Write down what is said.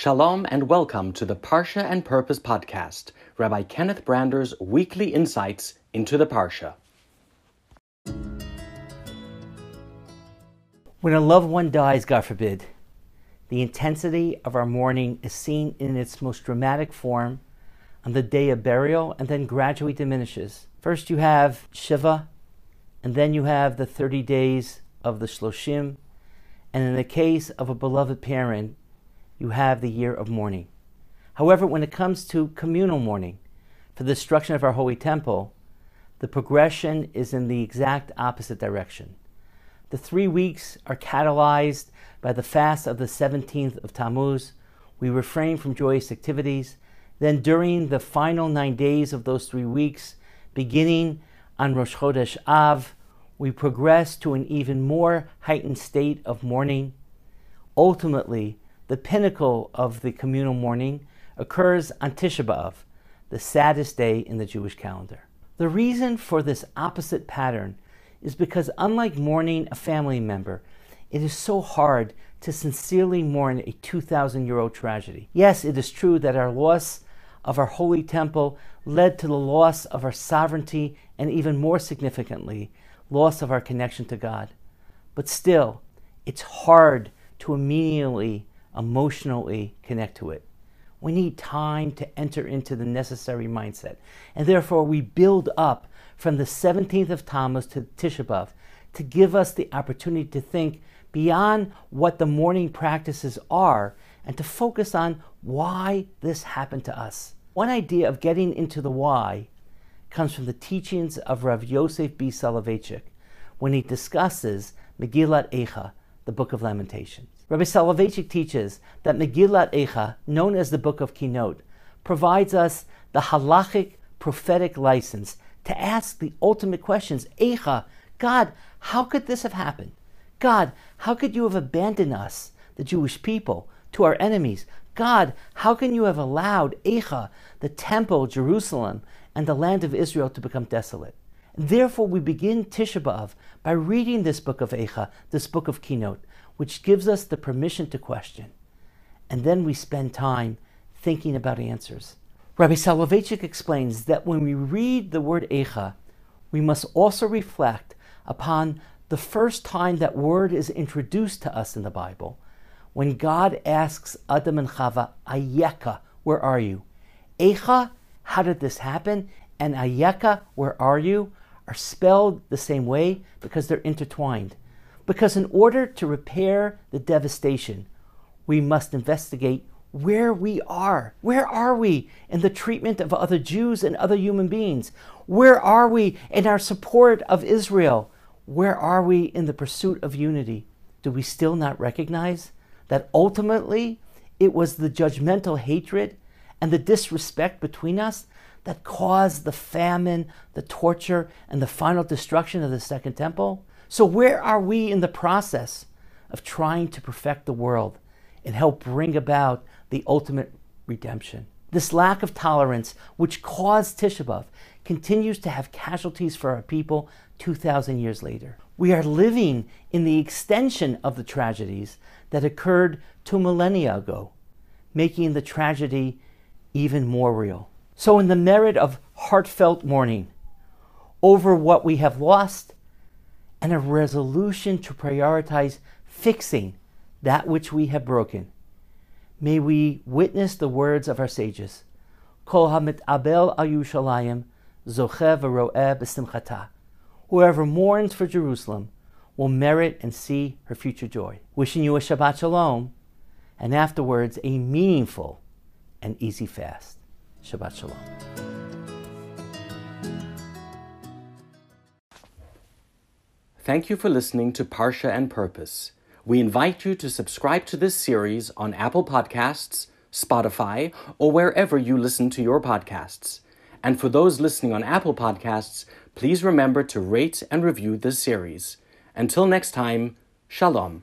Shalom and welcome to the Parsha and Purpose podcast, Rabbi Kenneth Brander's weekly insights into the Parsha. When a loved one dies, God forbid, the intensity of our mourning is seen in its most dramatic form on the day of burial and then gradually diminishes. First, you have Shiva, and then you have the 30 days of the Shloshim, and in the case of a beloved parent, you have the year of mourning. However, when it comes to communal mourning, for the destruction of our holy temple, the progression is in the exact opposite direction. The three weeks are catalyzed by the fast of the 17th of Tammuz. We refrain from joyous activities. Then, during the final nine days of those three weeks, beginning on Rosh Chodesh Av, we progress to an even more heightened state of mourning. Ultimately, the pinnacle of the communal mourning occurs on Tisha B'Av, the saddest day in the Jewish calendar. The reason for this opposite pattern is because, unlike mourning a family member, it is so hard to sincerely mourn a 2,000 year old tragedy. Yes, it is true that our loss of our holy temple led to the loss of our sovereignty and, even more significantly, loss of our connection to God. But still, it's hard to immediately emotionally connect to it. We need time to enter into the necessary mindset. And therefore, we build up from the 17th of Tammuz to Tisha B'Av to give us the opportunity to think beyond what the mourning practices are and to focus on why this happened to us. One idea of getting into the why comes from the teachings of Rav Yosef B. Soloveitchik when he discusses Megillat Eicha, the Book of Lamentations. Rabbi Soloveitchik teaches that Megillat Eicha, known as the Book of Kinot, provides us the halachic prophetic license to ask the ultimate questions. Eicha, God, how could this have happened? God, how could you have abandoned us, the Jewish people, to our enemies? God, how can you have allowed Eicha, the temple, Jerusalem, and the land of Israel to become desolate? Therefore, we begin Tisha B'Av by reading this book of Eicha, this book of Kinot, which gives us the permission to question. And then we spend time thinking about answers. Rabbi Soloveitchik explains that when we read the word Eicha, we must also reflect upon the first time that word is introduced to us in the Bible, when God asks Adam and Chava, Ayeka, where are you? Eicha, how did this happen? And Ayeka, where are you? are spelled the same way because they're intertwined. Because in order to repair the devastation, we must investigate where we are. Where are we in the treatment of other Jews and other human beings? Where are we in our support of Israel? Where are we in the pursuit of unity? Do we still not recognize that ultimately it was the judgmental hatred and the disrespect between us that caused the famine, the torture, and the final destruction of the Second Temple? So, where are we in the process of trying to perfect the world and help bring about the ultimate redemption? This lack of tolerance, which caused Tisha B'Av, continues to have casualties for our people 2,000 years later. We are living in the extension of the tragedies that occurred two millennia ago, making the tragedy even more real. So, in the merit of heartfelt mourning over what we have lost and a resolution to prioritize fixing that which we have broken. May we witness the words of our sages. Kol hamit abel al Yerushalayim, zocheh v'ro'eh b'simchata. Whoever mourns for Jerusalem will merit and see her future joy. Wishing you a Shabbat Shalom, and afterwards a meaningful and easy fast. Shabbat Shalom. Thank you for listening to Parsha and Purpose. We invite you to subscribe to this series on Apple Podcasts, Spotify, or wherever you listen to your podcasts. And for those listening on Apple Podcasts, please remember to rate and review this series. Until next time, Shalom.